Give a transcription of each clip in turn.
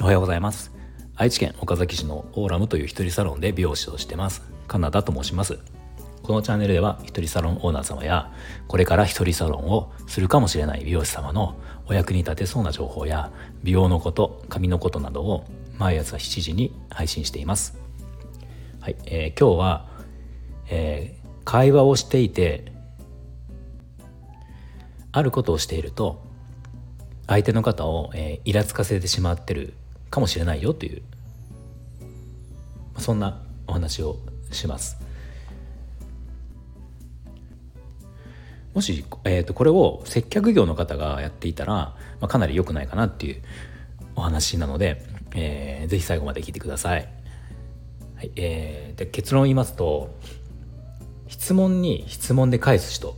おはようございます。愛知県岡崎市のオーラムという一人サロンで美容師をしてます。カナダと申します。このチャンネルでは一人サロンオーナー様やこれから一人サロンをするかもしれない美容師様のお役に立てそうな情報や美容のこと髪のことなどを毎朝7時に配信しています。はい、えー、今日は、えー、会話をしていてあることをしていると相手の方を、えー、イラつかせてしまってるかもしれないよというそんなお話をします。もし、えーと、これを接客業の方がやっていたら、まあ、かなり良くないかなっていうお話なので、えー、ぜひ最後まで聞いてください。はいえー、で結論を言いますと質問に質問で返す人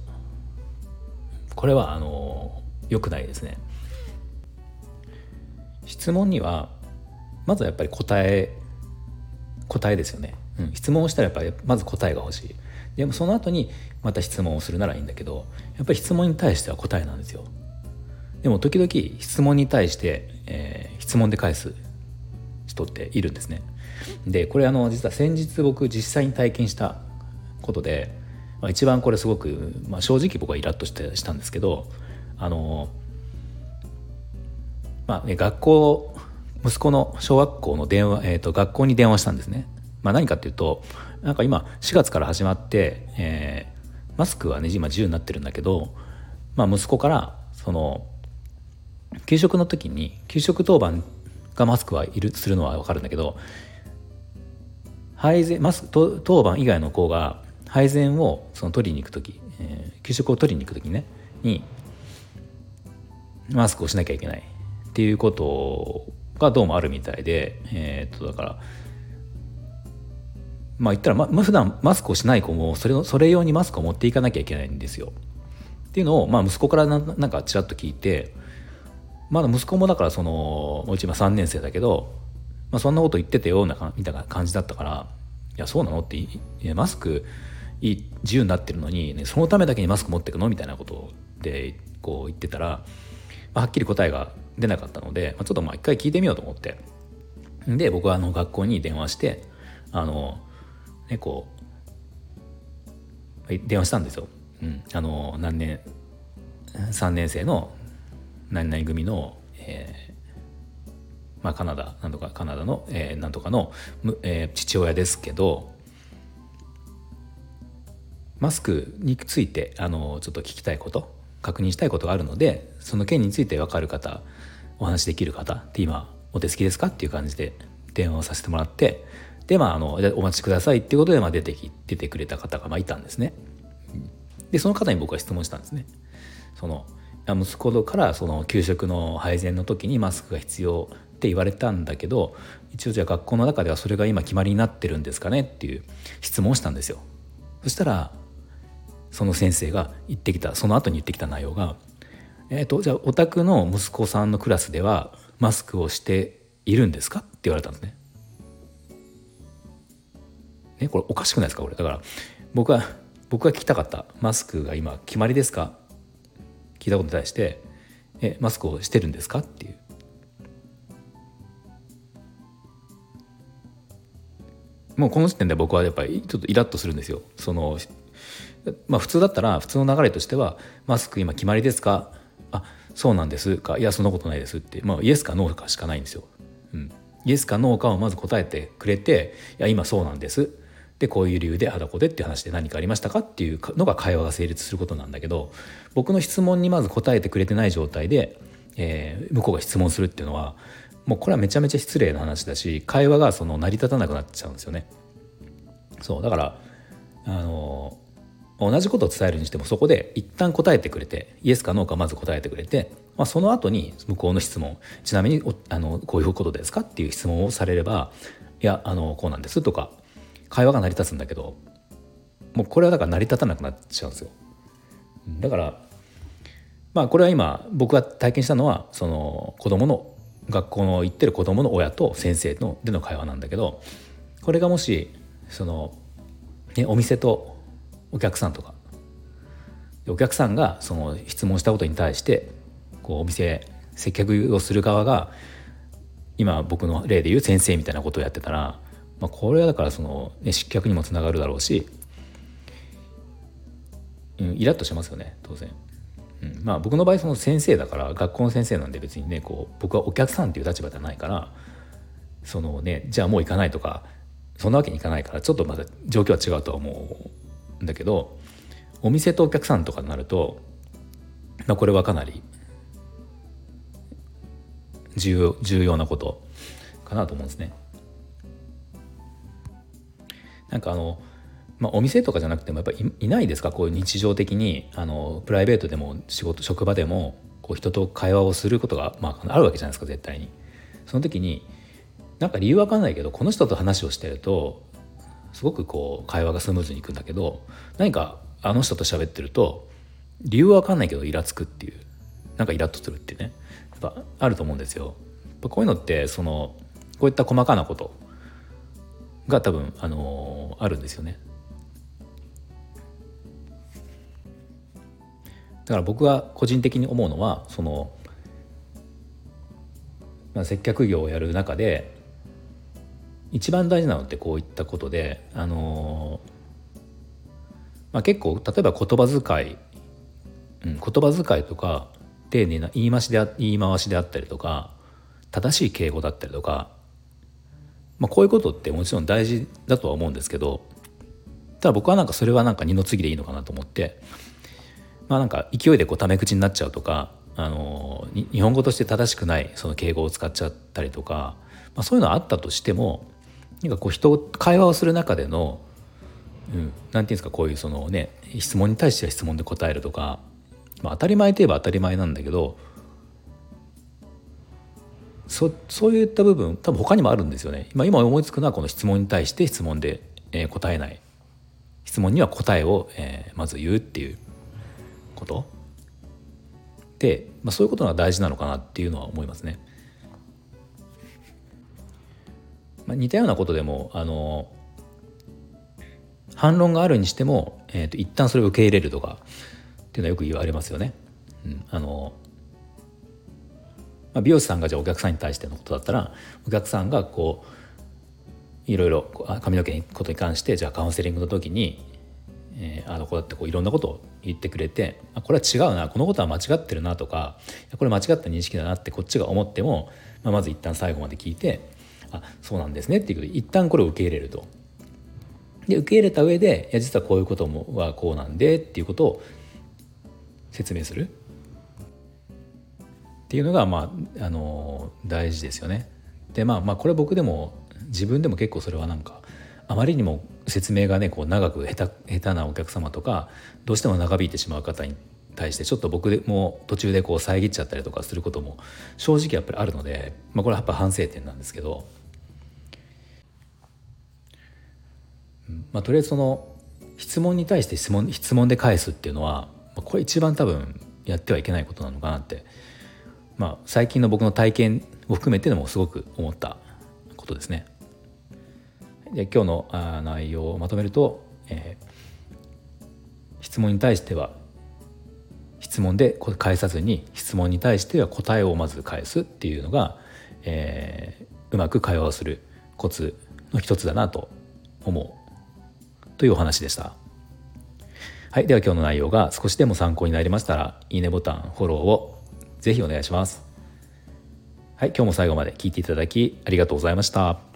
これはあの良くないですね。質問にはまずはやっぱり答え答えですよね、うん、質問をしたらやっぱりまず答えが欲しい。でもその後にまた質問をするならいいんだけどやっぱり質問に対しては答えなんですよ。でも時々質問に対して、えー、質問で返す人っているんですね。でこれあの実は先日僕実際に体験したことで、まあ、一番これすごく、まあ、正直僕はイラッとしてしたんですけどあのまあね学校息子の小学校の電話、えーと、学校に電話したんですね。まあ、何かっていうとなんか今4月から始まって、えー、マスクはね今自由になってるんだけど、まあ、息子からその給食の時に給食当番がマスクはいるするのは分かるんだけど配膳マスク当番以外の子が配膳をその取りに行く時、えー、給食を取りに行く時ねにマスクをしなきゃいけないっていうことがどうもあるみたいで、えー、っとだからまあ言ったら、ま、普段マスクをしない子もそれそれ用にマスクを持っていかなきゃいけないんですよ。っていうのを、まあ、息子からなんかちらっと聞いてまだ息子もだからそのうち今3年生だけど、まあ、そんなこと言っててようなみたいな感じだったから「いやそうなの?」ってマスクいい自由になってるのに、ね、そのためだけにマスク持ってくの？みたいなことでこう言ってたら、まあ、はっきり答えが出なかったので、まあ、ちょっとまあ一回聞いてみようと思ってで僕はあの学校に電話してあのねこう電話したんですよ。うん、あの何年3年生の何々組の、えーまあ、カナダなんとかカナダの、えー、なんとかの、えー、父親ですけどマスクについてあのちょっと聞きたいこと確認したいことがあるのでその件について分かる方お話できる方って今お手すきですかっていう感じで電話をさせてもらってでまああのお待ちくださいっていうことで、まあ、出てき出てくれた方がまあいたんですね。でその方に僕は質問したんですね。その息子からその給食の配膳の時にマスクが必要って言われたんだけど一応じゃあ学校の中ではそれが今決まりになってるんですかねっていう質問をしたんですよ。そしたらその先生が言ってきたその後に言ってきた内容がえーと、じゃあお宅の息子さんのクラスではマスクをしているんですか？って言われたんですね。ねこれおかしくないですか？これ。だから僕は僕が聞きたかった。マスクが今決まりですか？聞いたことに対してえマスクをしてるんですか？っていう。もうこの時点で僕はやっぱりちょっとイラッとするんですよ。そのまあ普通だったら普通の流れとしてはマスク今決まりですか？あそうなんですか。いやそんなことないですって。まあイエスかノーかしかないんですよ。うん、イエスかノーかをまず答えてくれていや今そうなんです。でこういう理由であだこでっていう話で何かありましたかっていうのが会話が成立することなんだけど僕の質問にまず答えてくれてない状態で、えー、向こうが質問するっていうのはもうこれはめちゃめちゃ失礼な話だし会話がその成り立たなくなっちゃうんですよね。そうだからあの同じことを伝えるにしてもそこで一旦答えてくれてイエスかノーかまず答えてくれて、まあ、その後に向こうの質問ちなみにあのこういうことですかっていう質問をされればいやあのこうなんですとか会話が成り立つんだけどもうこれはだから成り立たなくなっちゃうんですよ。だからまあこれは今僕が体験したのはその子供の学校の行ってる子供の親と先生のでの会話なんだけどこれがもしその、ね、お店とお客さんとかお客さんがその質問したことに対してこうお店接客をする側が今僕の例で言う先生みたいなことをやってたら、まあ、これはだからその、ね、失脚にもつながるだろうし、うん、イラッとしますよね当然。うん、まあ僕の場合その先生だから学校の先生なんで別にねこう僕はお客さんっていう立場ではないからそのねじゃあもう行かないとかそんなわけにいかないからちょっとまだ状況は違うとは思うんだけどお店とお客さんとかになると、まあ、これはかなり重要重要なことかなと思うんですね。なんかあの、まあ、お店とかじゃなくてもやっぱりいないですか？こういう日常的にあのプライベートでも仕事職場でもこう人と会話をすることが、まあ、あるわけじゃないですか絶対に。その時になんか理由わかんないけどこの人と話をしてるとすごくこう会話がスムーズにいくんだけど何かあの人と喋ってると理由はわかんないけどイラつくっていうなんかイラッとするっていうねやっぱあると思うんですよ。こういうのってそのこういった細かなことが多分あのー、あるんですよね。だから僕が個人的に思うのはその、まあ、接客業をやる中で一番大事なのってこういったことで、あの、まあ、結構例えば言葉遣い、うん、言葉遣いとか丁寧な言い回しで言い回しであったりとか正しい敬語だったりとか、まあ、こういうことってもちろん大事だとは思うんですけどただ僕はなんかそれはなんか二の次でいいのかなと思ってまあなんか勢いでこうタメ口になっちゃうとかあの日本語として正しくないその敬語を使っちゃったりとか、まあ、そういうのはあったとしてもなんかこう人会話をする中での、うん、なんていうんですかこういうそのね質問に対しては質問で答えるとかまあ、当たり前といえば当たり前なんだけどそそういった部分多分他にもあるんですよね。今今思いつくのはこの質問に対して質問で、えー、答えない質問には答えを、えー、まず言うっていうことで、まあ、そういうことが大事なのかなっていうのは思いますね。まあ、似たようなことでもあの反論があるにしても、えーと、と一旦それを受け入れるとかっていうのはよく言われますよね。うん、あのまあ、美容師さんがじゃあお客さんに対してのことだったらお客さんがこういろいろ髪の毛のことに関してじゃあカウンセリングの時に、えー、あのこうやってこういろんなことを言ってくれてあこれは違うなこのことは間違ってるなとかこれ間違った認識だなってこっちが思っても、まあ、まず一旦最後まで聞いてあそうなんですねっていうことで一旦これを受け入れると。で受け入れた上でいや実はこういうこともはこうなんでっていうことを説明するっていうのがまああの大事ですよね。でまあまあこれ僕でも自分でも結構それはなんかあまりにも説明がねこう長く下手下手なお客様とかどうしても長引いてしまう方に対してちょっと僕も途中でこう遮っちゃったりとかすることも正直やっぱりあるので、まあ、これはやっぱ反省点なんですけど、まあ、とりあえずその質問に対して質問質問で返すっていうのはこれ一番多分やってはいけないことなのかなって、まあ、最近の僕の体験を含めてでもすごく思ったことですね。で今日の内容をまとめると、えー、質問に対しては質問で返さずに質問に対しては答えをまず返すっていうのが、えー、うまく会話をするコツの一つだなと思うというお話でした。はい、では今日の内容が少しでも参考になりましたら、いいねボタン、フォローをぜひお願いします。はい、今日も最後まで聞いていただきありがとうございました。